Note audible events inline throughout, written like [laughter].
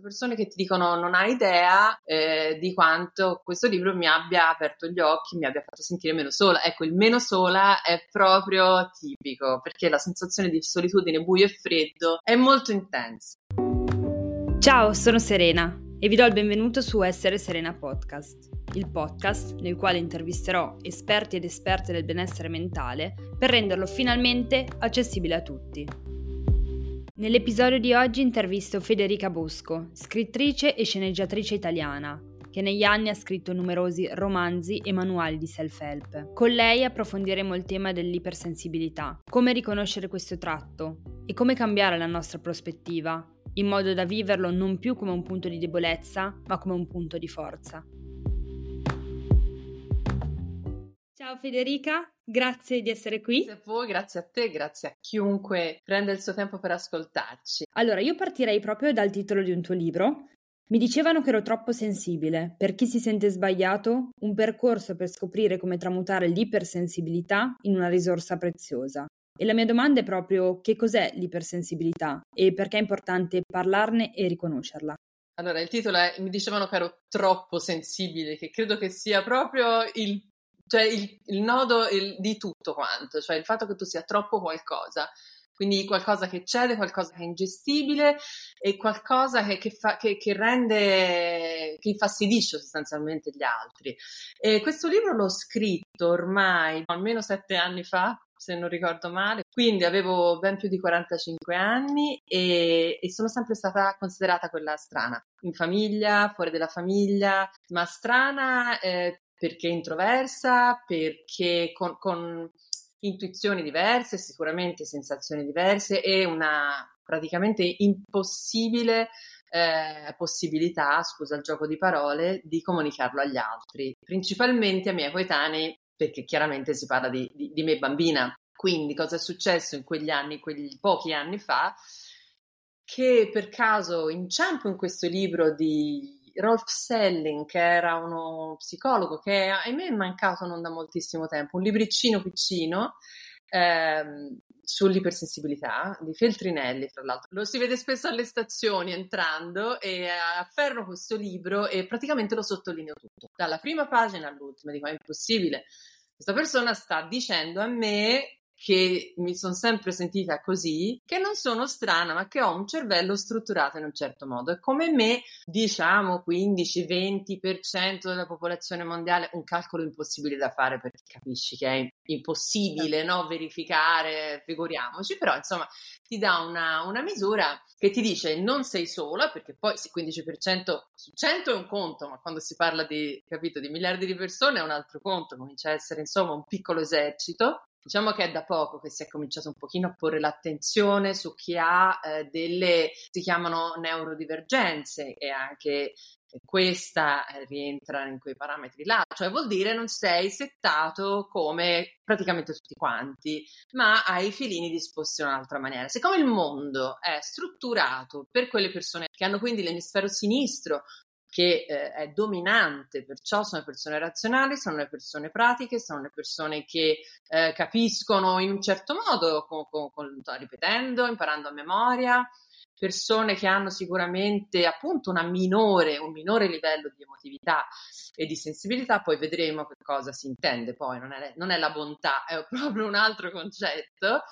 tante persone che ti dicono non hai idea eh, di quanto questo libro mi abbia aperto gli occhi, mi abbia fatto sentire meno sola. Ecco, il meno sola è proprio tipico perché la sensazione di solitudine, buio e freddo è molto intensa. Ciao, sono Serena e vi do il benvenuto su Essere Serena Podcast, il podcast nel quale intervisterò esperti ed esperte del benessere mentale per renderlo finalmente accessibile a tutti. Nell'episodio di oggi intervisto Federica Bosco, scrittrice e sceneggiatrice italiana, che negli anni ha scritto numerosi romanzi e manuali di self-help. Con lei approfondiremo il tema dell'ipersensibilità, come riconoscere questo tratto e come cambiare la nostra prospettiva, in modo da viverlo non più come un punto di debolezza, ma come un punto di forza. Ciao Federica, grazie di essere qui. Grazie a voi, grazie a te, grazie a chiunque prende il suo tempo per ascoltarci. Allora, io partirei proprio dal titolo di un tuo libro. Mi dicevano che ero troppo sensibile. Per chi si sente sbagliato, un percorso per scoprire come tramutare l'ipersensibilità in una risorsa preziosa. E la mia domanda è proprio che cos'è l'ipersensibilità e perché è importante parlarne e riconoscerla. Allora, il titolo è Mi dicevano che ero troppo sensibile, che credo che sia proprio il cioè il, il nodo il, di tutto quanto, cioè il fatto che tu sia troppo qualcosa. Quindi qualcosa che cede, qualcosa che è ingestibile e qualcosa che, che, fa, che, che rende, che infastidisce sostanzialmente gli altri. E questo libro l'ho scritto ormai almeno sette anni fa, se non ricordo male. Quindi avevo ben più di 45 anni e, e, sono sempre stata considerata quella strana, in famiglia, fuori dalla famiglia, ma strana eh, perché introversa, perché con, con intuizioni diverse, sicuramente sensazioni diverse e una praticamente impossibile eh, possibilità, scusa il gioco di parole, di comunicarlo agli altri, principalmente ai miei coetanei, perché chiaramente si parla di, di, di me bambina. Quindi cosa è successo in quegli anni, quegli pochi anni fa? Che per caso inciampo in questo libro di Rolf Selling, che era uno psicologo che ahimè è mancato non da moltissimo tempo, un libricino piccino ehm, sull'ipersensibilità di Feltrinelli, tra l'altro. Lo si vede spesso alle stazioni entrando e afferro questo libro e praticamente lo sottolineo tutto, dalla prima pagina all'ultima, dico è impossibile. Questa persona sta dicendo a me che mi sono sempre sentita così, che non sono strana, ma che ho un cervello strutturato in un certo modo. E come me, diciamo 15-20% della popolazione mondiale, un calcolo impossibile da fare perché capisci che è impossibile no? verificare, figuriamoci, però insomma ti dà una, una, misura che ti dice non sei sola, perché poi sì, 15% su 100 è un conto, ma quando si parla di, capito, di miliardi di persone è un altro conto, comincia a essere insomma un piccolo esercito Diciamo che è da poco che si è cominciato un pochino a porre l'attenzione su chi ha eh, delle, si chiamano neurodivergenze e anche questa eh, rientra in quei parametri là, cioè vuol dire non sei settato come praticamente tutti quanti, ma hai i filini disposti in un'altra maniera. Siccome il mondo è strutturato per quelle persone che hanno quindi l'emisfero sinistro che eh, è dominante, perciò sono persone razionali, sono le persone pratiche, sono le persone che eh, capiscono in un certo modo, con, con, con, ripetendo, imparando a memoria, persone che hanno sicuramente appunto minore, un minore livello di emotività e di sensibilità, poi vedremo che cosa si intende poi, non è, non è la bontà, è proprio un altro concetto.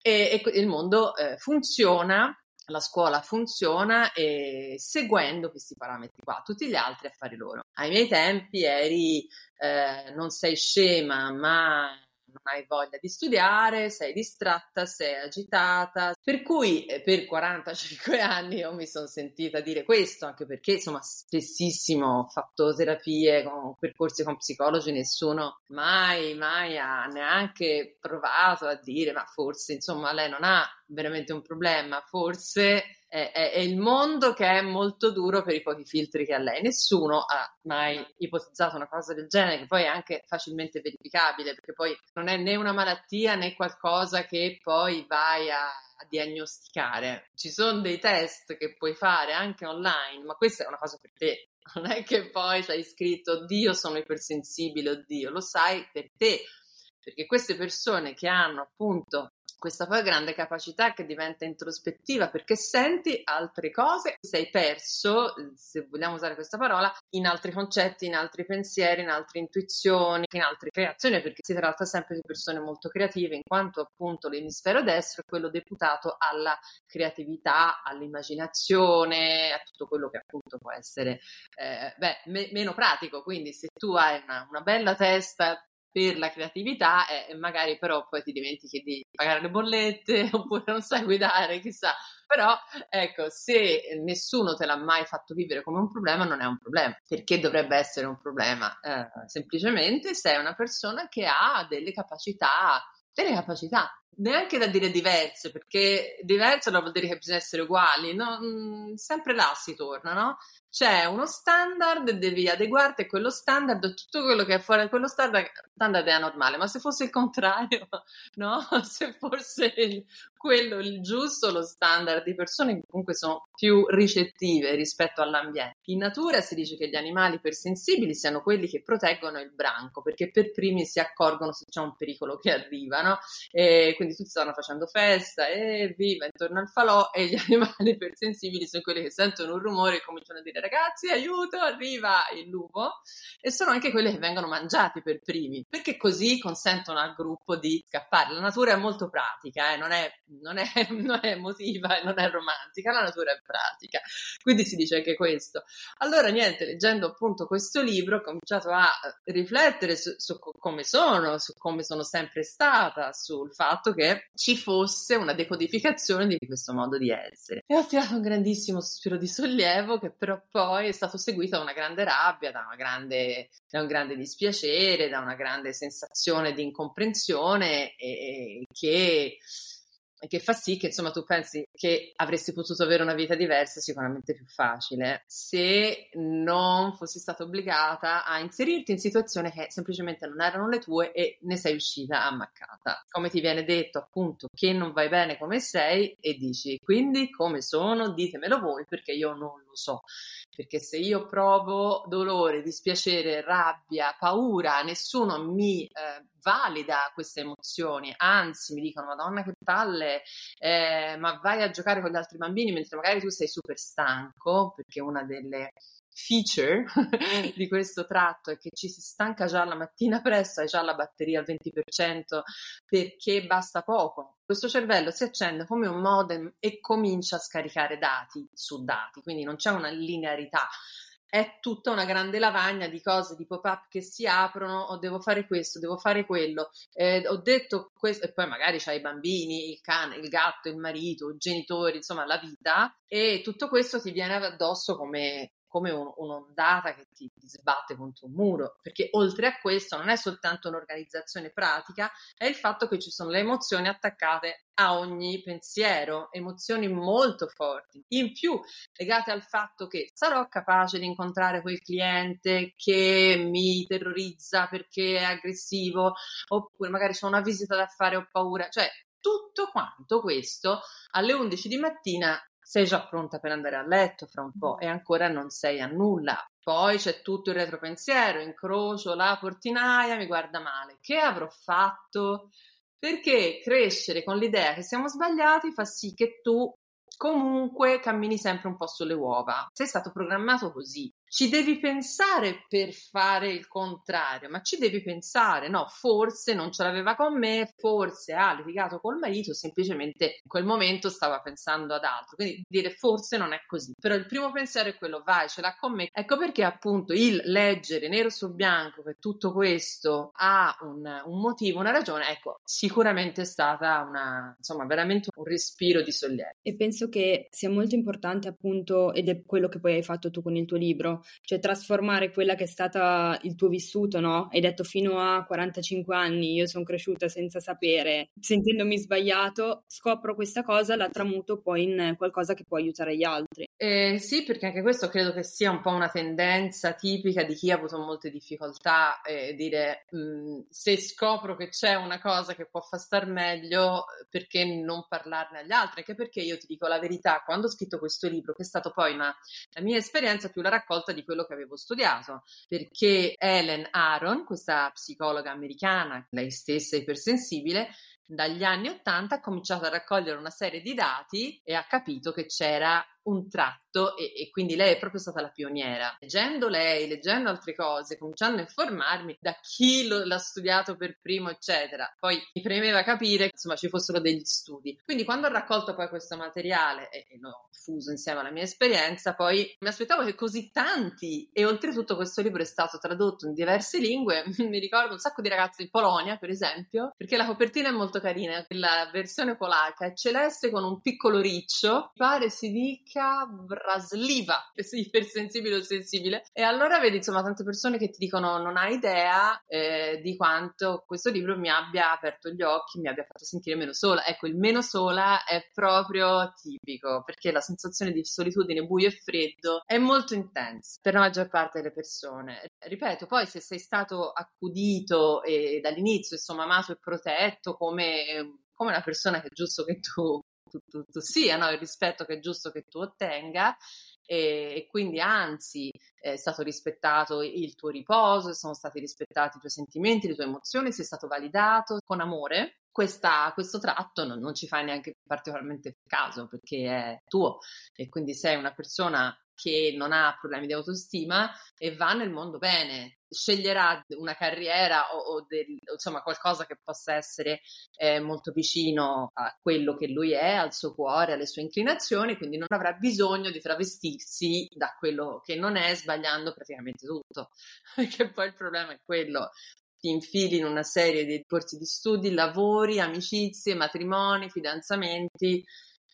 E, e il mondo eh, funziona la scuola funziona e seguendo questi parametri qua, tutti gli altri affari loro. Ai miei tempi eri eh, non sei scema, ma non hai voglia di studiare, sei distratta, sei agitata. Per cui eh, per 45 [laughs] anni io mi sono sentita dire questo, anche perché insomma spessissimo ho fatto terapie con percorsi con psicologi, nessuno mai, mai ha neanche provato a dire ma forse insomma lei non ha veramente un problema, forse è, è, è, il mondo che è molto duro per i pochi filtri che ha lei. Nessuno ha mai ipotizzato una cosa del genere, che poi è anche facilmente verificabile, perché poi non è né una malattia né qualcosa che poi vai a, a diagnosticare. Ci sono dei test che puoi fare anche online, ma questa è una cosa per te. Non è che poi c'hai scritto, oddio, sono ipersensibile, oddio, lo sai per te perché queste persone che hanno appunto questa poi grande capacità che diventa introspettiva perché senti altre cose, sei perso, se vogliamo usare questa parola, in altri concetti, in altri pensieri, in altre intuizioni, in altre creazioni, perché si tratta sempre di persone molto creative, in quanto appunto l'emisfero destro è quello deputato alla creatività, all'immaginazione, a tutto quello che appunto può essere eh, beh, me- meno pratico. Quindi se tu hai una, una bella testa per la creatività e magari però poi ti dimentichi di pagare le bollette [laughs] oppure non sai guidare, chissà. Però ecco, se nessuno te l'ha mai fatto vivere come un problema, non è un problema. Perché dovrebbe essere un problema? Eh, semplicemente sei una persona che ha delle capacità, delle capacità neanche da dire diverse, perché diverse non vuol dire che bisogna essere uguali, no? Mm, sempre là si torna, no? C'è uno standard, devi adeguarti a quello standard, tutto quello che è fuori da quello standard, standard è anormale, ma se fosse il contrario, [laughs] no? [laughs] Se fosse il, quello il giusto, lo standard di persone che comunque sono più ricettive rispetto all'ambiente. In natura si dice che gli animali ipersensibili siano quelli che proteggono il branco, perché per primi si accorgono se c'è un pericolo che arriva, no? E quindi tutti stanno facendo festa e viva intorno al falò e gli [laughs] animali ipersensibili sono quelli che sentono un rumore e cominciano a dire ragazzi aiuto arriva il lupo e sono anche quelli che vengono mangiati per primi perché così consentono al gruppo di scappare. La natura è molto pratica, eh? non, è, non, è, [laughs] non è emotiva non è romantica, la natura è pratica, quindi si dice anche questo. Allora niente, leggendo appunto questo libro ho cominciato a riflettere su, su come sono, su come sono sempre stata, sul fatto che ci fosse una decodificazione di questo modo di essere. E ho tirato un grandissimo sospiro di sollievo che però poi è stato seguito da una grande rabbia, da, grande, da un grande dispiacere, da una grande sensazione di incomprensione e, e che che fa sì che insomma tu pensi che avresti potuto avere una vita diversa, sicuramente più facile, se non fossi stata obbligata a inserirti in situazioni che semplicemente non erano le tue e ne sei uscita ammaccata. Come ti viene detto appunto che non vai bene come sei e dici quindi come sono, ditemelo voi perché io non lo so. Perché se io provo dolore, dispiacere, rabbia, paura, nessuno mi eh, valida queste emozioni, anzi mi dicono Madonna che palle, eh, ma vai a giocare con gli altri bambini mentre magari tu sei super stanco, perché una delle feature [laughs] di questo tratto è che ci si stanca già la mattina presto, hai già la batteria al 20% perché basta poco. Questo cervello si accende come un modem e comincia a scaricare dati su dati, quindi non c'è una linearità è tutta una grande lavagna di cose, di pop-up che si aprono, o oh, devo fare questo, devo fare quello, eh, ho detto questo, e poi magari c'hai i bambini, il cane, il gatto, il marito, i genitori, insomma la vita, e tutto questo ti viene addosso come, come un, un'ondata che ti, ti, sbatte contro un muro, perché oltre a questo non è soltanto un'organizzazione pratica, è il fatto che ci sono le emozioni attaccate a ogni pensiero, emozioni molto forti, in più legate al fatto che sarò capace di incontrare quel cliente che mi terrorizza perché è aggressivo, oppure magari c'è una visita da fare, ho paura, cioè tutto quanto questo alle 11 di mattina sei già pronta per andare a letto fra un po' e ancora non sei a nulla. Poi c'è tutto il retropensiero, incrocio la portinaia, mi guarda male. Che avrò fatto? Perché crescere con l'idea che siamo sbagliati fa sì che tu comunque cammini sempre un po' sulle uova. Sei stato programmato così ci devi pensare per fare il contrario, ma ci devi pensare, no, forse non ce l'aveva con me, forse ha litigato col marito, semplicemente in quel momento stava pensando ad altro. Quindi dire forse non è così. Però il primo pensiero è quello, vai, ce l'ha con me. Ecco perché appunto il leggere nero su bianco che tutto questo ha un, un motivo, una ragione, ecco, sicuramente è stata una, insomma, veramente un respiro di sollievo. E penso che sia molto importante appunto, ed è quello che poi hai fatto tu con il tuo libro, cioè trasformare quella che è stata il tuo vissuto, no? Hai detto fino a 45 anni io sono cresciuta senza sapere, sentendomi sbagliato, scopro questa cosa, la tramuto poi in qualcosa che può aiutare gli altri. Eh, sì, perché anche questo credo che sia un po' una tendenza tipica di chi ha avuto molte difficoltà eh, dire mh, mm, se scopro che c'è una cosa che può far star meglio, perché non parlarne agli altri? Anche perché io ti dico la verità, quando ho scritto questo libro, che è stato poi una, la mia esperienza più la raccolta volta di quello che avevo studiato, perché Helen Aaron, questa psicologa americana, lei stessa ipersensibile, dagli anni 80 ha cominciato a raccogliere una serie di dati e ha capito che c'era un tratto e, e, quindi lei è proprio stata la pioniera. Leggendo lei, leggendo altre cose, cominciando a informarmi da chi lo, l'ha studiato per primo, eccetera. Poi mi premeva capire che insomma ci fossero degli studi. Quindi quando ho raccolto poi questo materiale e, e l'ho fuso insieme alla mia esperienza, poi mi aspettavo che così tanti e oltretutto questo libro è stato tradotto in diverse lingue. [laughs] mi ricordo un sacco di ragazzi in Polonia, per esempio, perché la copertina è molto carina. La versione polacca è celeste con un piccolo riccio, pare si dica Monica Brasliva, [laughs] ipersensibile o sensibile. E allora vedi, insomma, tante persone che ti dicono non hai idea eh, di quanto questo libro mi abbia aperto gli occhi, mi abbia fatto sentire meno sola. Ecco, il meno sola è proprio tipico, perché la sensazione di solitudine, buio e freddo è molto intensa per la maggior parte delle persone. Ripeto, poi se sei stato accudito e dall'inizio, insomma, amato e protetto come come una persona che è giusto che tu tu, tu, sia, no? il rispetto che è giusto che tu ottenga e, e quindi anzi è stato rispettato il tuo riposo, sono stati rispettati i tuoi sentimenti, le tue emozioni, sei stato validato con amore. Questa, questo tratto non, non ci fai neanche particolarmente caso perché è tuo e quindi sei una persona che non ha problemi di autostima e va nel mondo bene, sceglierà una carriera o, o del, insomma qualcosa che possa essere eh, molto vicino a quello che lui è, al suo cuore, alle sue inclinazioni, quindi non avrà bisogno di travestirsi da quello che non è, sbagliando praticamente tutto, [laughs] perché poi il problema è quello, ti infili in una serie di corsi di studi, lavori, amicizie, matrimoni, fidanzamenti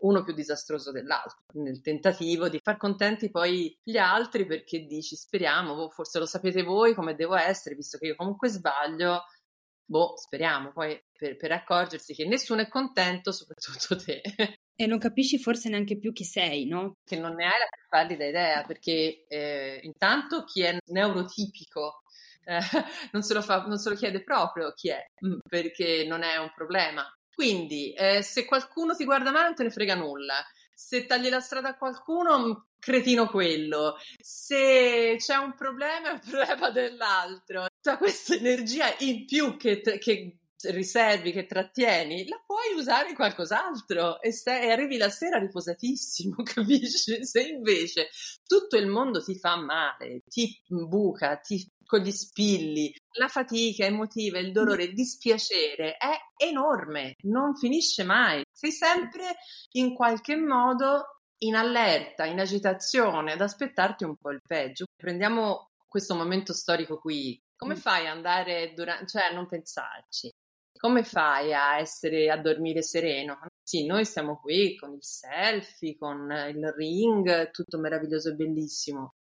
uno più disastroso dell'altro, nel tentativo di far contenti poi gli altri perché dici speriamo, boh, forse lo sapete voi come devo essere, visto che io comunque sbaglio, boh, speriamo poi per, per accorgersi che nessuno è contento, soprattutto te. [laughs] E non capisci forse neanche più chi sei, no? Che non ne hai la più pallida idea, perché eh, intanto chi è neurotipico eh, [laughs] non, se fa, non, se lo chiede proprio chi è, mm, perché non è un problema. Quindi, eh, se qualcuno ti guarda male, non te ne frega nulla. Se tagli la strada a qualcuno, cretino quello. Se c'è un problema, è un problema dell'altro. Tutta questa energia in più che, che riservi, che trattieni, la puoi usare in qualcos'altro e, se, e arrivi la sera riposatissimo, [laughs] capisci? Se invece tutto il mondo ti fa male, ti buca, ti con gli spilli, la fatica emotiva, il dolore, il dispiacere è enorme, non finisce mai. Sei sempre in qualche modo in allerta, in agitazione, ad aspettarti un po' il peggio. Prendiamo questo momento storico qui. Come mm. fai ad andare durante, cioè a non pensarci? Come fai a essere a dormire sereno? Sì, noi siamo qui con il selfie, con il ring, tutto meraviglioso e bellissimo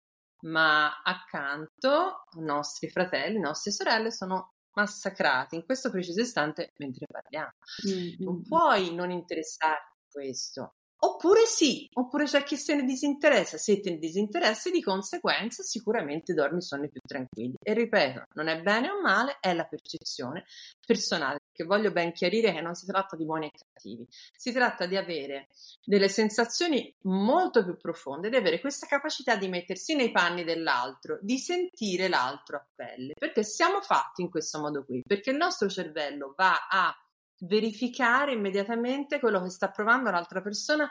ma accanto i nostri fratelli, le nostre sorelle sono massacrati in questo preciso istante mentre parliamo. Mm-hmm. Non puoi non interessarti a questo. Oppure sì, oppure c'è chi se ne disinteressa. Se te ne disinteressi, di conseguenza sicuramente dormi sonni più tranquilli. E ripeto, non è bene o male, è la percezione personale. Che voglio ben chiarire che non si tratta di buoni e cattivi, si tratta di avere delle sensazioni molto più profonde, di avere questa capacità di mettersi nei panni dell'altro, di sentire l'altro a pelle, perché siamo fatti in questo modo qui, perché il nostro cervello va a verificare immediatamente quello che sta provando l'altra persona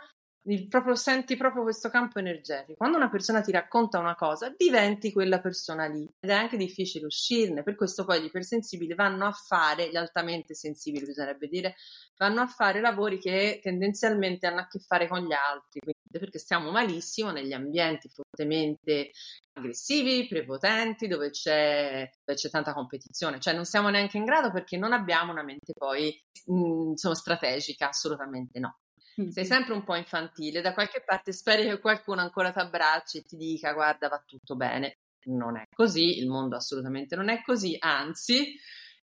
proprio, senti proprio questo campo energetico. Quando una persona ti racconta una cosa, diventi quella persona lì ed è anche difficile uscirne. Per questo poi gli ipersensibili vanno a fare, gli altamente sensibili bisognerebbe dire, vanno a fare lavori che tendenzialmente hanno a che fare con gli altri. Quindi, perché stiamo malissimo negli ambienti fortemente aggressivi, prepotenti, dove c'è, dove c'è, tanta competizione. Cioè non siamo neanche in grado perché non abbiamo una mente poi mh, mm, insomma, strategica, assolutamente no. Sei sempre un po' infantile, da qualche parte speri che qualcuno ancora ti abbracci e ti dica guarda va tutto bene. Non è così, il mondo assolutamente non è così, anzi,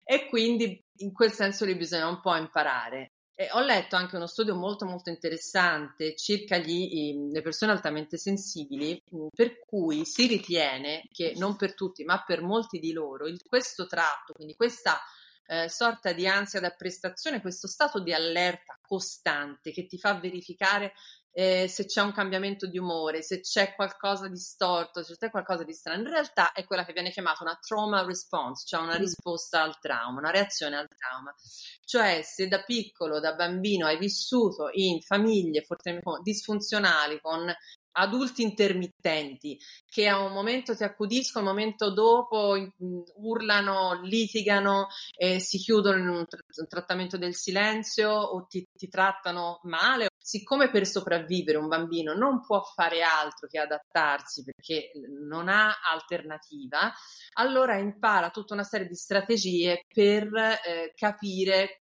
e quindi in quel senso lì bisogna un po' imparare. E ho letto anche uno studio molto molto interessante circa gli, le persone altamente sensibili, per cui si ritiene che non per tutti, ma per molti di loro, il, questo tratto, quindi questa eh, sorta di ansia da prestazione, questo stato di allerta costante che ti fa verificare eh, se c'è un cambiamento di umore, se c'è qualcosa di storto, se c'è qualcosa di strano. In realtà è quella che viene chiamata una trauma response, cioè una mm. risposta al trauma, una reazione al trauma. Cioè se da piccolo, da bambino hai vissuto in famiglie fortemente disfunzionali con adulti intermittenti che a un momento ti accudiscono, un momento dopo urlano, litigano, eh, si chiudono in un, tra- un, trattamento del silenzio o ti, ti trattano male. Siccome per sopravvivere un bambino non può fare altro che adattarsi perché non ha alternativa, allora impara tutta una serie di strategie per eh, capire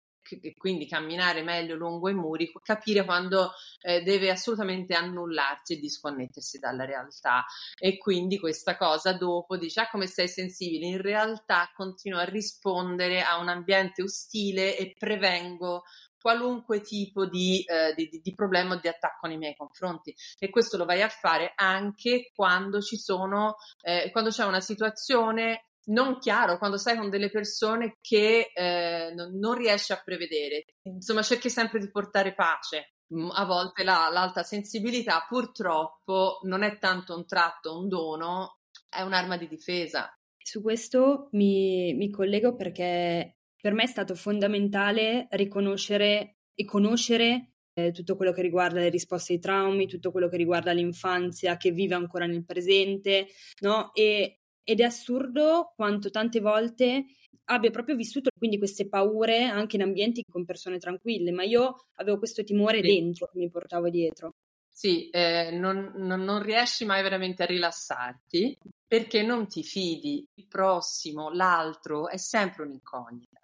quindi camminare meglio lungo i muri, capire quando eh, deve assolutamente annullarsi e disconnettersi dalla realtà. E quindi questa cosa dopo dice: Ah, come sei sensibile? In realtà continuo a rispondere a un ambiente ostile e prevengo qualunque tipo di, eh, di, di, problema o di attacco nei miei confronti. E questo lo vai a fare anche quando ci sono, eh, quando c'è una situazione non chiaro quando stai con delle persone che eh, non, non, riesci a prevedere. Insomma, cerchi sempre di portare pace. Mm, a volte la, l'alta sensibilità purtroppo non è tanto un tratto, un dono, è un'arma di difesa. Su questo mi, mi collego perché per me è stato fondamentale riconoscere e conoscere eh, tutto quello che riguarda le risposte ai traumi, tutto quello che riguarda l'infanzia che vive ancora nel presente, no? E ed è assurdo quanto tante volte abbia proprio vissuto quindi queste paure anche in ambienti con persone tranquille, ma io avevo questo timore sì. dentro che mi portavo dietro. Sì, eh, non, non, non, riesci mai veramente a rilassarti perché non ti fidi. Il prossimo, l'altro, è sempre un'incognita.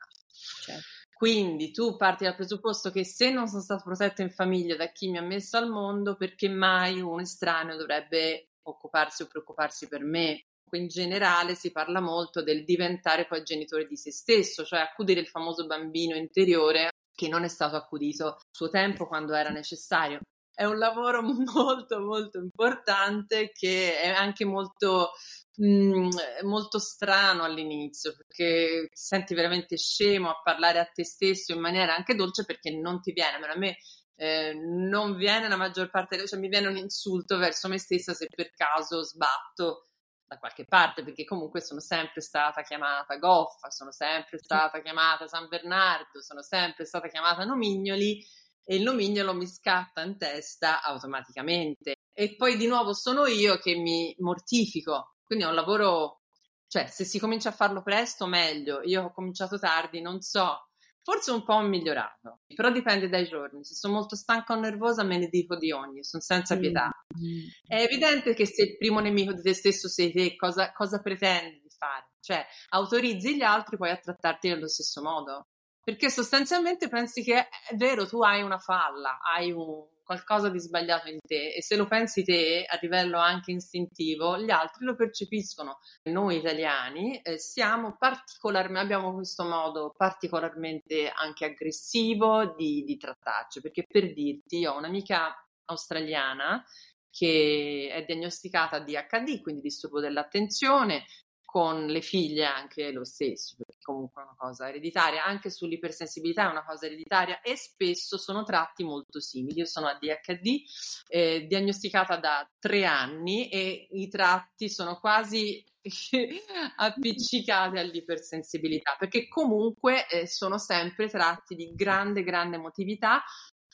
Certo. Quindi tu parti dal presupposto che se non sono stato protetto in famiglia da chi mi ha messo al mondo, perché mai un estraneo dovrebbe occuparsi o preoccuparsi per me? In generale si parla molto del diventare poi genitore di se stesso, cioè accudire il famoso bambino interiore che non è stato accudito a suo tempo quando era necessario. È un lavoro [laughs] molto molto importante che è anche molto, mh, mm, molto strano all'inizio perché ti senti veramente scemo a parlare a te stesso in maniera anche dolce perché non ti viene, ma a me eh, non viene la maggior parte, cioè mi viene un insulto verso me stessa se per caso sbatto da qualche parte, perché comunque sono sempre stata chiamata Goffa, sono sempre stata chiamata San Bernardo, sono sempre stata chiamata Nomignoli e il nomignolo mi scatta in testa automaticamente. E poi di nuovo sono io che mi mortifico, quindi è un lavoro, cioè se si comincia a farlo presto meglio, io ho cominciato tardi, non so Forse un po' migliorato, però dipende dai giorni. Se sono molto stanca o nervosa me ne dico di ogni, sono senza pietà. Mm. È evidente che se il primo nemico di te stesso sei te, cosa, cosa pretendi di fare? Cioè, autorizzi gli altri poi a trattarti nello stesso modo. Perché sostanzialmente pensi che è vero, tu hai una falla, hai un, qualcosa di sbagliato in te e se lo pensi te a livello anche istintivo, gli altri lo percepiscono. Noi italiani eh, siamo particolarmente, abbiamo questo modo particolarmente anche aggressivo di, di trattarci, perché per dirti, ho un'amica australiana che è diagnosticata di HD, quindi disturbo dell'attenzione, con le figlie anche lo stesso, perché comunque è una cosa ereditaria, anche sull'ipersensibilità è una cosa ereditaria e spesso sono tratti molto simili. Io sono ADHD, eh, diagnosticata da tre anni e i tratti sono quasi [laughs] appiccicati all'ipersensibilità, perché comunque eh, sono sempre tratti di grande, grande emotività,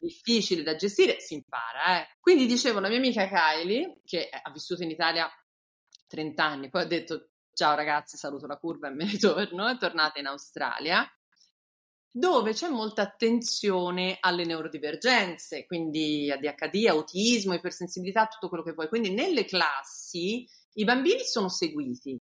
difficili da gestire, si impara. Eh. Quindi dicevo, la mia amica Kylie, che ha vissuto in Italia 30 anni, poi ha detto ciao ragazzi, saluto la curva e [laughs] me ne torno, è tornata in Australia, dove c'è molta attenzione alle neurodivergenze, quindi ADHD, autismo, ipersensibilità, tutto quello che vuoi. Quindi nelle classi i bambini sono seguiti,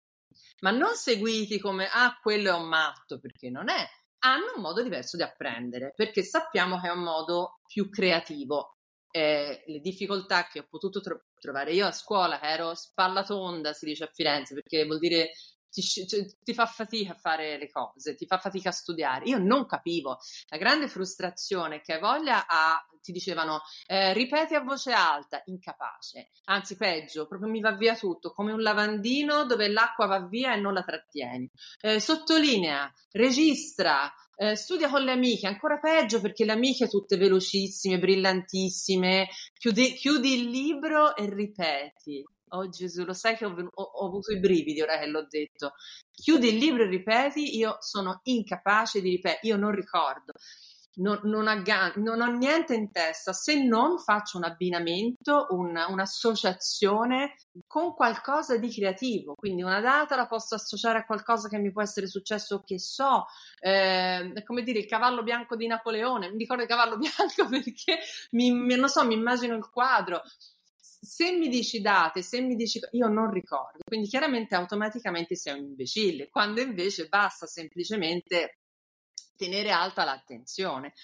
ma non seguiti come ah, quello è un matto, perché non è. Hanno un modo diverso di apprendere, perché sappiamo che è un modo più creativo eh, le difficoltà che ho potuto tro- trovare io a scuola, che ero spalla tonda, si dice a Firenze, perché vuol dire ti, cioè, ti, fa fatica a fare le cose, ti fa fatica a studiare. Io non capivo. La grande frustrazione che hai voglia a, ti dicevano, eh, ripeti a voce alta, incapace. Anzi, peggio, proprio mi va via tutto, come un lavandino dove l'acqua va via e non la trattieni. Eh, sottolinea, registra, eh, studia con le amiche, ancora peggio perché le amiche tutte velocissime, brillantissime, chiudi, chiudi il libro e ripeti. Oh Gesù, lo sai che ho, ho, ho, avuto i brividi ora che l'ho detto. Chiudi il libro e ripeti, io sono incapace di ripetere, io non ricordo non, non, aggan- non, ho niente in testa se non faccio un abbinamento, un, un'associazione con qualcosa di creativo. Quindi una data la posso associare a qualcosa che mi può essere successo, che so, eh, come dire, il cavallo bianco di Napoleone. Mi ricordo il cavallo [laughs] bianco perché mi, non so, mi immagino il quadro se mi dici date, se mi dici io non ricordo, quindi chiaramente automaticamente sei un imbecille, quando invece basta semplicemente tenere alta l'attenzione.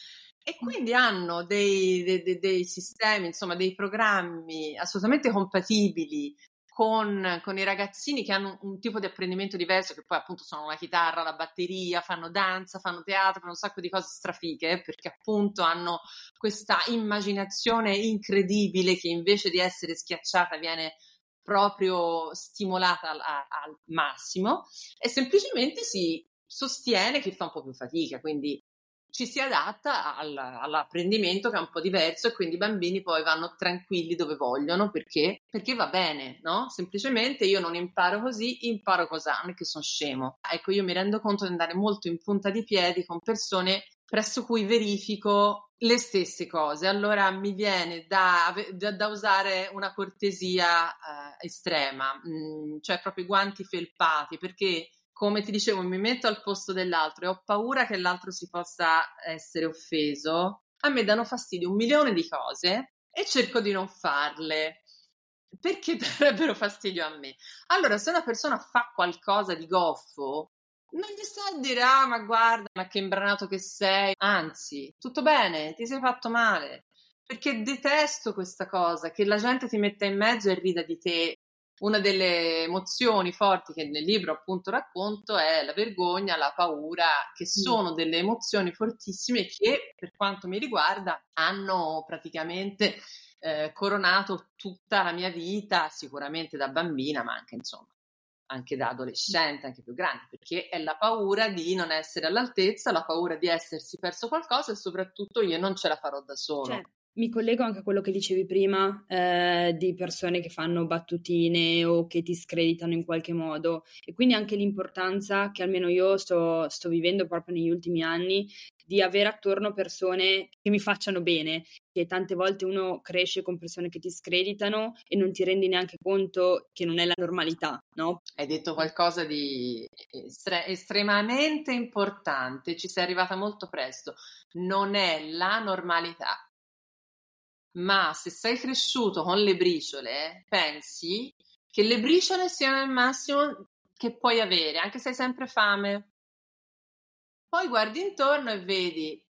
E quindi hanno dei, dei, dei, sistemi, insomma, dei programmi assolutamente compatibili con, con, i ragazzini che hanno un, tipo di apprendimento diverso, che poi appunto sono la chitarra, la batteria, fanno danza, fanno teatro, fanno un sacco di cose strafiche, perché appunto hanno questa immaginazione incredibile che invece di essere schiacciata viene proprio stimolata al, al massimo e semplicemente si sostiene chi fa un po' più fatica, quindi ci si adatta al, all'apprendimento che è un po' diverso e quindi i bambini poi vanno tranquilli dove vogliono perché, perché va bene, no? Semplicemente io non imparo così, imparo cosa, non è che sono scemo. Ecco, io mi rendo conto di andare molto in punta di piedi con persone presso cui verifico le stesse cose. Allora mi viene da, da, da usare una cortesia eh, estrema, mm, cioè proprio i guanti felpati, perché come ti dicevo, mi metto al posto dell'altro e ho paura che l'altro si possa essere offeso, a me danno fastidio un milione di cose e cerco di non farle. Perché [laughs] darebbero fastidio a me? Allora, se una persona fa qualcosa di goffo, non gli sta a dire, ah, ma guarda, ma che imbranato che sei. Anzi, tutto bene, ti sei fatto male. Perché detesto questa cosa, che la gente ti metta in mezzo e rida di te una delle emozioni forti che nel libro appunto racconto è la vergogna, la paura, che sono delle emozioni fortissime che per quanto mi riguarda hanno praticamente eh, coronato tutta la mia vita, sicuramente da bambina, ma anche insomma anche da adolescente, anche più grande, perché è la paura di non essere all'altezza, la paura di essersi perso qualcosa e soprattutto io non ce la farò da solo. Certo. Mi collego anche a quello che dicevi prima eh, di persone che fanno battutine o che ti screditano in qualche modo. E quindi anche l'importanza che almeno io sto, sto vivendo proprio negli ultimi anni di avere attorno persone che mi facciano bene, che tante volte uno cresce con persone che ti screditano e non ti rendi neanche conto che non è la normalità, no? Hai detto qualcosa di estre- estremamente importante, ci sei arrivata molto presto, non è la normalità ma se sei cresciuto con le briciole, pensi che le briciole siano il massimo che puoi avere, anche se hai sempre fame. Poi guardi intorno e vedi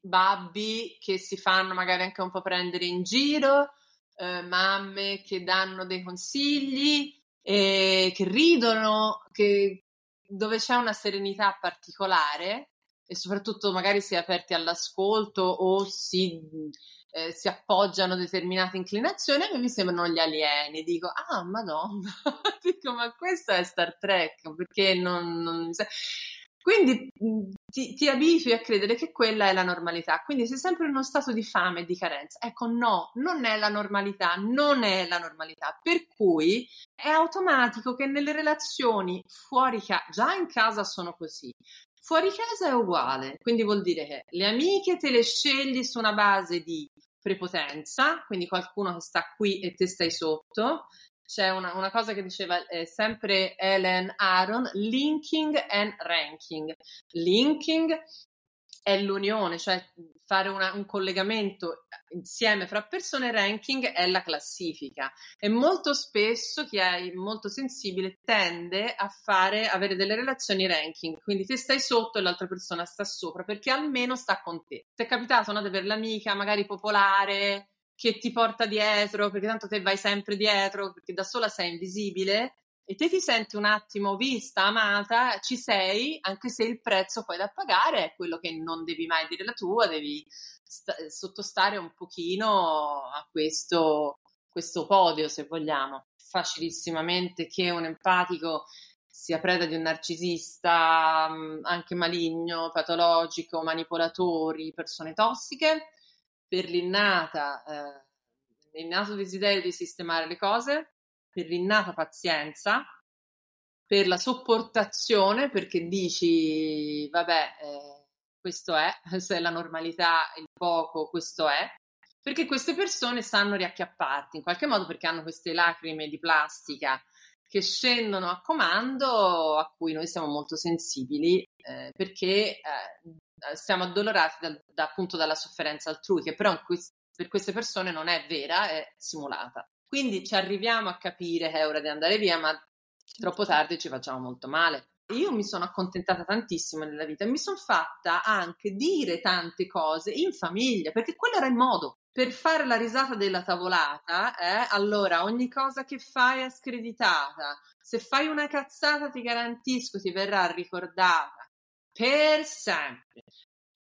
babbi che si fanno magari anche un po' prendere in giro, eh, mamme che danno dei consigli, eh, che ridono, che, dove c'è una serenità particolare e soprattutto magari si è aperti all'ascolto o si eh, si appoggiano determinate inclinazioni, a me mi sembrano gli alieni. Dico, ah, madonna, [laughs] dico, ma questo è Star Trek, perché non... non... Quindi ti, ti, abitui a credere che quella è la normalità, quindi sei sempre in uno stato di fame e di carenza. Ecco, no, non è la normalità, non è la normalità. Per cui è automatico che nelle relazioni fuori casa, già in casa sono così, Fuori casa è uguale, quindi vuol dire che le amiche te le scegli su una base di prepotenza, quindi qualcuno che sta qui e te stai sotto. C'è una, una cosa che diceva eh, sempre Ellen Aron, linking and ranking. Linking è l'unione, cioè fare una, un collegamento insieme fra persone, ranking è la classifica e molto spesso chi è molto sensibile tende a fare, avere delle relazioni ranking, quindi te stai sotto e l'altra persona sta sopra perché almeno sta con te. Ti è capitato no, di avere l'amica magari popolare che ti porta dietro perché tanto te vai sempre dietro perché da sola sei invisibile e te ti senti un attimo vista, amata, ci sei, anche se il prezzo poi da pagare è quello che non devi mai dire la tua, devi st- sottostare un pochino a questo, questo podio, se vogliamo. Facilissimamente che un empatico sia preda di un narcisista, mm, anche maligno, patologico, manipolatori, persone tossiche, per l'innata, eh, l'innato desiderio di sistemare le cose, per l'innata pazienza, per la sopportazione, perché dici, vabbè, eh, questo è, [laughs] se è la normalità, il poco, questo è, perché queste persone sanno riacchiapparti in qualche modo perché hanno queste lacrime di plastica che scendono a comando a cui noi siamo molto sensibili eh, perché eh, siamo addolorati dal, da, appunto dalla sofferenza altrui, che però per queste persone non è vera, è simulata. Quindi ci arriviamo a capire che è ora di andare via, ma troppo tardi ci facciamo molto male. Io mi sono accontentata tantissimo nella vita e mi sono fatta anche dire tante cose in famiglia, perché quello era il modo per fare la risata della tavolata, eh, allora ogni cosa che fai è screditata. Se fai una cazzata, ti garantisco, ti verrà ricordata per sempre.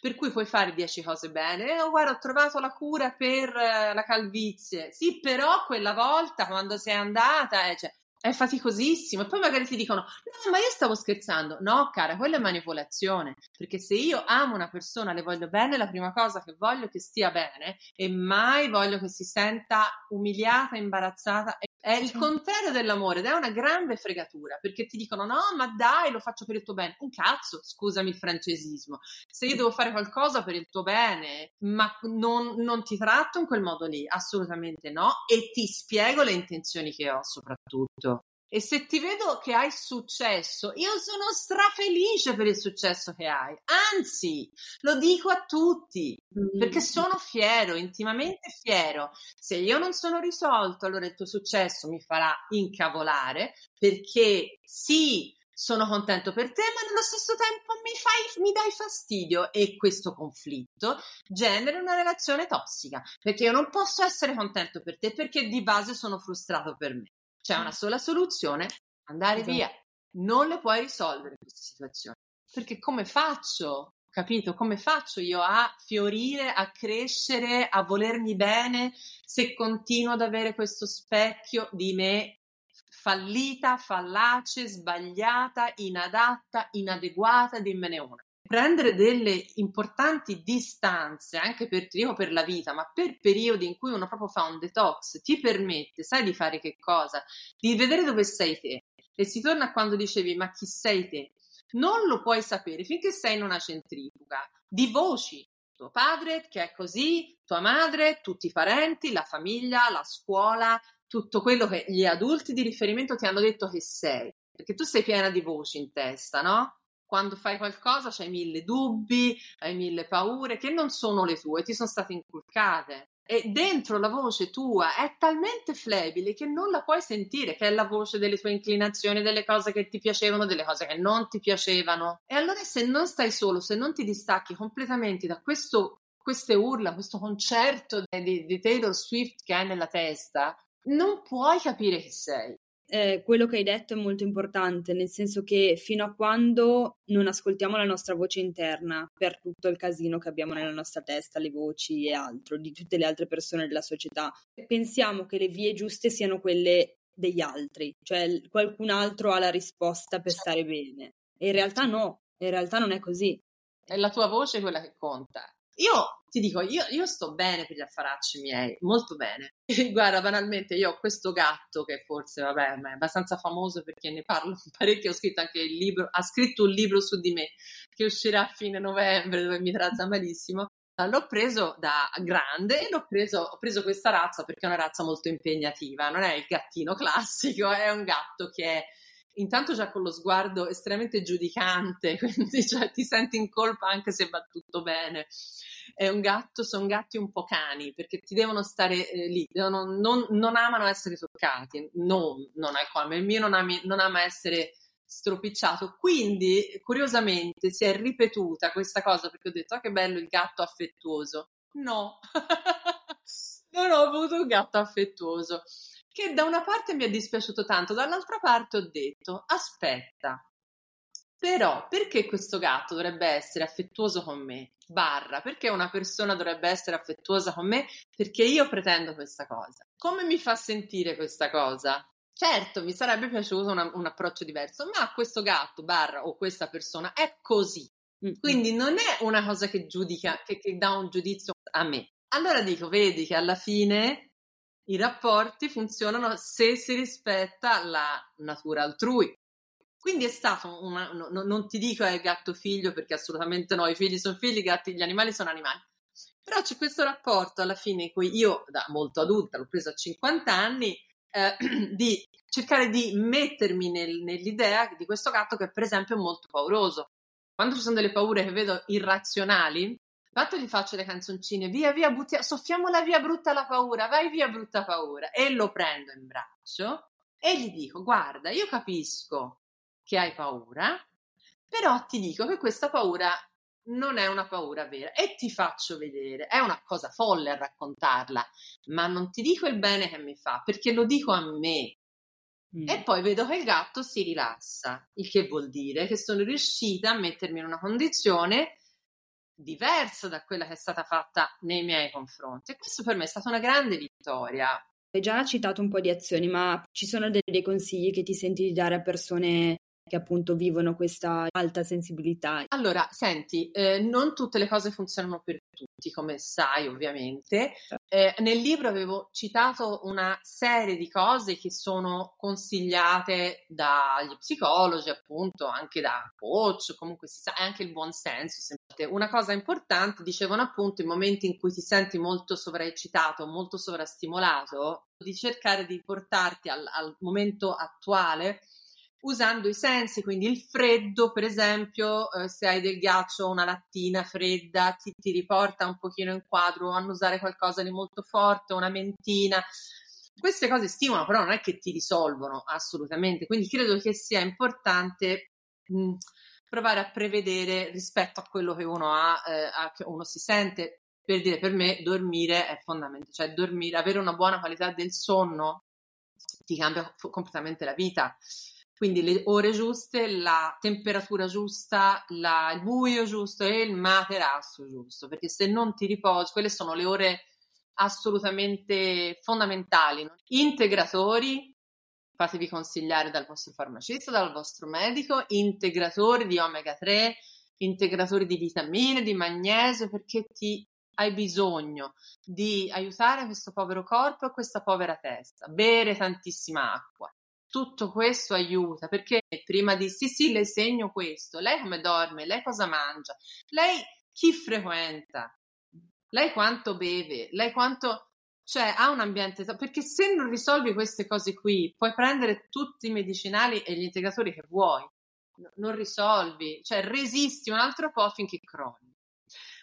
Per cui puoi fare dieci cose bene. Oh, guarda, ho trovato la cura per uh, la calvizie. Sì, però quella volta quando sei andata, eh, cioè, è faticosissimo. E poi magari ti dicono: No, ma io stavo scherzando. No, cara, quella è manipolazione. Perché se io amo una persona, le voglio bene, la prima cosa che voglio è che stia bene e mai voglio che si senta umiliata, imbarazzata. È il contrario dell'amore ed è una grande fregatura perché ti dicono: No, ma dai, lo faccio per il tuo bene. Un cazzo, scusami il francesismo. Se io devo fare qualcosa per il tuo bene, ma non, non ti tratto in quel modo lì, assolutamente no. E ti spiego le intenzioni che ho, soprattutto. E se ti vedo che hai successo, io sono strafelice per il successo che hai. Anzi, lo dico a tutti perché mm. sono fiero, intimamente fiero. Se io non sono risolto, allora il tuo successo mi farà incavolare perché sì, sono contento per te, ma nello stesso tempo mi, fai, mi dai fastidio e questo conflitto genera una relazione tossica perché io non posso essere contento per te perché di base sono frustrato per me. C'è una sola soluzione, andare esatto. via. Non le puoi risolvere queste situazioni. Perché come faccio? Capito? Come faccio io a fiorire, a crescere, a volermi bene se continuo ad avere questo specchio di me fallita, fallace, sbagliata, inadatta, inadeguata, dimmene una prendere delle importanti distanze anche per, dico per la vita, ma per periodi in cui uno proprio fa un detox, ti permette, sai di fare che cosa? Di vedere dove sei te. E si torna a quando dicevi, ma chi sei te? Non lo puoi sapere finché sei in una centrifuga di voci. Tuo padre che è così, tua madre, tutti i parenti, la famiglia, la scuola, tutto quello che gli adulti di riferimento ti hanno detto che sei. Perché tu sei piena di voci in testa, no? Quando fai qualcosa c'hai mille dubbi, hai mille paure che non sono le tue, ti sono state inculcate. E dentro la voce tua è talmente flebile che non la puoi sentire, che è la voce delle tue inclinazioni, delle cose che ti piacevano, delle cose che non ti piacevano. E allora se non stai solo, se non ti distacchi completamente da questo, queste urla, questo concerto di, di Taylor Swift che hai nella testa, non puoi capire chi sei eh, quello che hai detto è molto importante, nel senso che fino a quando non ascoltiamo la nostra voce interna per tutto il casino che abbiamo nella nostra testa, le voci e altro, di tutte le altre persone della società, pensiamo che le vie giuste siano quelle degli altri, cioè qualcun altro ha la risposta per stare bene. E in realtà no, in realtà non è così. È la tua voce quella che conta. Io ti dico, io, io, sto bene per gli affaracci miei, molto bene. [laughs] Guarda, banalmente, io ho questo gatto che forse, vabbè, è abbastanza famoso perché ne parlo [laughs] parecchio, ho scritto anche il libro, ha scritto un libro su di me che uscirà a fine novembre dove mi tratta malissimo. L'ho preso da grande e l'ho preso, ho preso questa razza perché è una razza molto impegnativa, non è il gattino classico, è un gatto che è intanto già con lo sguardo estremamente giudicante, [laughs] quindi cioè, ti senti in colpa anche se va tutto bene. È un gatto, sono gatti un po' cani perché ti devono stare eh, lì, devono, non, non, amano essere toccati, non, non è come il mio non, ami, non ama essere stropicciato. Quindi, curiosamente, si è ripetuta questa cosa perché ho detto: ah, che bello il gatto affettuoso. No, [laughs] non ho avuto un gatto affettuoso che da una parte mi è dispiaciuto tanto, dall'altra parte ho detto, aspetta, però perché questo gatto dovrebbe essere affettuoso con me? Barra, perché una persona dovrebbe essere affettuosa con me? Perché io pretendo questa cosa. Come mi fa sentire questa cosa? Certo, mi sarebbe piaciuto una, un approccio diverso, ma questo gatto, barra o questa persona è così. Quindi non è una cosa che giudica, che, che dà un giudizio a me. Allora dico, vedi che alla fine i rapporti funzionano se si rispetta la natura altrui. Quindi è stato una, no, non ti dico è gatto figlio perché assolutamente no, i figli sono figli, gatti, gli animali sono animali. Però c'è questo rapporto alla fine in cui io, da molto adulta, l'ho preso a 50 anni, eh, [clears throat] di cercare di mettermi nel, nell'idea di questo gatto che per esempio è molto pauroso. Quando ci sono delle paure che vedo irrazionali, Fatto gli faccio le canzoncine, via via, buttia, soffiamola via brutta la paura, vai via brutta paura. E lo prendo in braccio e gli dico, guarda, io capisco che hai paura, però ti dico che questa paura non è una paura vera e ti faccio vedere. È una cosa folle a raccontarla, ma non ti dico il bene che mi fa, perché lo dico a me. Mm. E poi vedo che il gatto si rilassa, il che vuol dire che sono riuscita a mettermi in una condizione diversa da quella che è stata fatta nei miei confronti. E questo per me è stata una grande vittoria. Hai già citato un po' di azioni, ma ci sono dei, dei consigli che ti senti di dare a persone che appunto vivono questa alta sensibilità? Allora, senti, eh, non tutte le cose funzionano per tutti, come sai ovviamente. Certo. Eh, nel libro avevo citato una serie di cose che sono consigliate dagli psicologi, appunto, anche da coach, comunque si sa, anche il buon senso. Una cosa importante, dicevano appunto, in momenti in cui ti senti molto sovraeccitato, molto sovrastimolato, di cercare di portarti al, al momento attuale usando i sensi, quindi il freddo, per esempio, eh, se hai del ghiaccio o una lattina fredda, ti, ti riporta un pochino in quadro, a usare qualcosa di molto forte, una mentina. Queste cose stimolano, però non è che ti risolvono assolutamente, quindi credo che sia importante mh, provare a prevedere rispetto a quello che uno ha, eh, a, che uno si sente. Per dire, per me dormire è fondamentale, cioè dormire, avere una buona qualità del sonno ti cambia completamente la vita. Quindi le ore giuste, la temperatura giusta, la, il buio giusto e il materasso giusto, perché se non ti riposi, quelle sono le ore assolutamente fondamentali. No? Integratori, fatevi consigliare dal vostro farmacista, dal vostro medico, integratori di omega 3, integratori di vitamine, di magnesio, perché ti hai bisogno di aiutare questo povero corpo e questa povera testa. Bere tantissima acqua tutto questo aiuta perché prima di sì sì le segno questo, lei come dorme, lei cosa mangia, lei chi frequenta, lei quanto beve, lei quanto cioè ha un ambiente perché se non risolvi queste cose qui puoi prendere tutti i medicinali e gli integratori che vuoi. Non risolvi cioè resisti un altro po' finché crolli.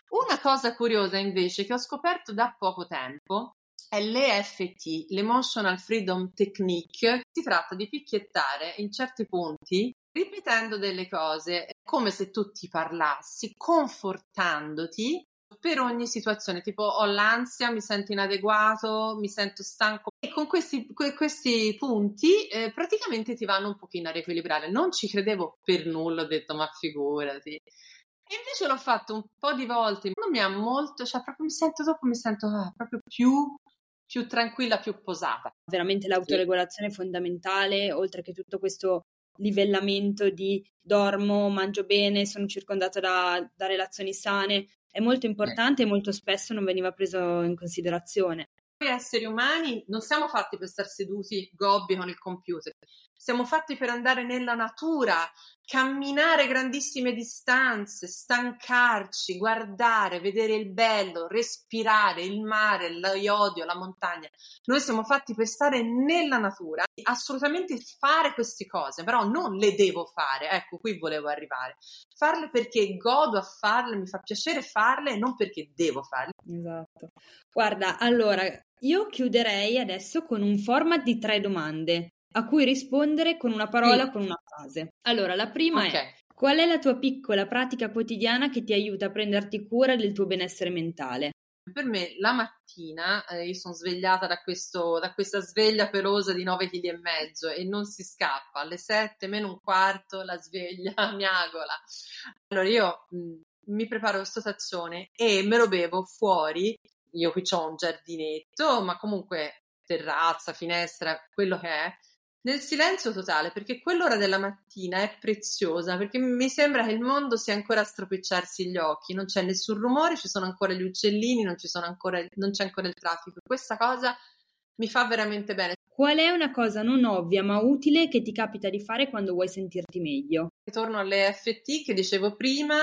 Una cosa curiosa invece che ho scoperto da poco tempo l'EFT, l'Emotional Freedom Technique, si tratta di picchiettare in certi punti ripetendo delle cose come se tu ti parlassi, confortandoti per ogni situazione, tipo ho l'ansia, mi sento inadeguato, mi sento stanco e con questi, questi punti eh, praticamente ti vanno un pochino a riequilibrare. Non ci credevo per nulla, ho detto ma figurati. E invece l'ho fatto un po' di volte, non mi ha molto, cioè proprio mi sento dopo, mi sento ah, proprio più più tranquilla, più posata. Veramente l'autoregolazione sì. è fondamentale, oltre che tutto questo livellamento di dormo, mangio bene, sono circondata da, da relazioni sane, è molto importante e molto spesso non veniva preso in considerazione. Noi esseri umani non siamo fatti per stare seduti gobbi con il computer, siamo fatti per andare nella natura, camminare grandissime distanze, stancarci, guardare, vedere il bello, respirare il mare, l'iodio, la montagna. Noi siamo fatti per stare nella natura, assolutamente fare queste cose, però non le devo fare. Ecco, qui volevo arrivare. Farle perché godo a farle, mi fa piacere farle e non perché devo farle. Esatto. Guarda, allora io chiuderei adesso con un format di tre domande a cui rispondere con una parola o con una frase. Allora, la prima okay. è qual è la tua piccola pratica quotidiana che ti aiuta a prenderti cura del tuo benessere mentale? Per me la mattina eh, io sono svegliata da, questo, da, questa sveglia pelosa di 9 kg e mezzo e non si scappa. Alle 7 meno un quarto la sveglia [laughs] mi agola. Allora io mh, mm, mi preparo questo tazzone e me lo bevo fuori. Io qui ho un giardinetto, ma comunque terrazza, finestra, quello che è Nel silenzio totale, perché quell'ora della mattina è preziosa, perché mi sembra che il mondo sia ancora a stropicciarsi gli occhi, non c'è nessun rumore, ci sono ancora gli uccellini, non, ancora, non c'è ancora il traffico. Questa cosa mi fa veramente bene. Qual è una cosa non ovvia ma utile che ti capita di fare quando vuoi sentirti meglio? Ritorno alle FT che dicevo prima,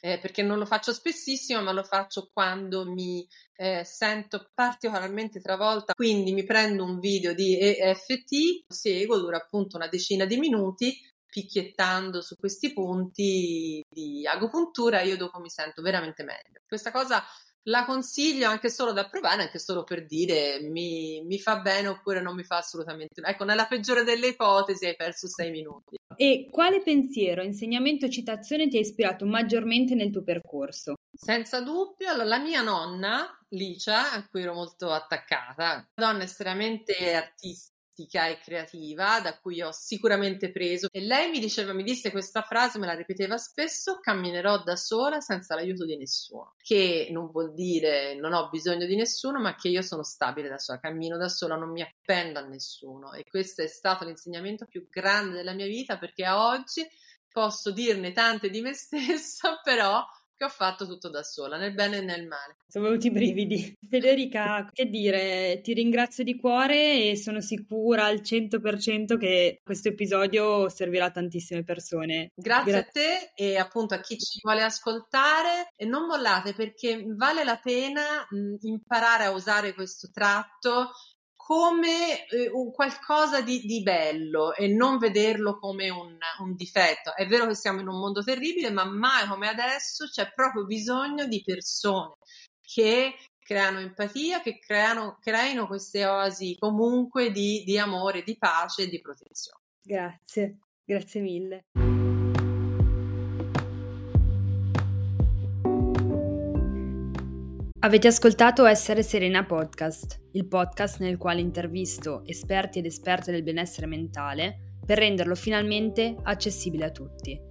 eh, perché non lo faccio spessissimo, ma lo faccio quando mi eh, sento particolarmente travolta. Quindi mi prendo un video di EFT, seguo, dura appunto una decina di minuti, picchiettando su questi punti di agopuntura, io dopo mi sento veramente meglio. Questa cosa la consiglio anche solo da provare, anche solo per dire mi, mi fa bene oppure non mi fa assolutamente bene. Ecco, nella peggiore delle ipotesi hai perso sei minuti. E quale pensiero, insegnamento o citazione ti ha ispirato maggiormente nel tuo percorso? Senza dubbio, la mia nonna, Licia, a cui ero molto attaccata, donna estremamente artistica artistica e creativa da cui ho sicuramente preso. E lei mi diceva, mi disse questa frase, me la ripeteva spesso, camminerò da sola senza l'aiuto di nessuno, che non vuol dire non ho bisogno di nessuno, ma che io sono stabile da sola, cammino da sola, non mi appendo a nessuno. E questo è stato l'insegnamento più grande della mia vita perché oggi posso dirne tante di me [laughs] stessa, però che ho fatto tutto da sola, nel bene e nel male. Sono venuti i brividi. [laughs] Federica, che dire, ti ringrazio di cuore e sono sicura al 100% che questo episodio servirà a tantissime persone. Grazie, Grazie a te e appunto a chi ci vuole ascoltare e non mollate perché vale la pena mh, imparare a usare questo tratto come eh, un qualcosa di, di, bello e non vederlo come un, un, difetto. È vero che siamo in un mondo terribile, ma mai come adesso c'è proprio bisogno di persone che creano empatia, che creano, creino queste oasi comunque di, di amore, di pace e di protezione. Grazie, grazie mille. Avete ascoltato Essere Serena Podcast, il podcast nel quale intervisto esperti ed esperte del benessere mentale per renderlo finalmente accessibile a tutti.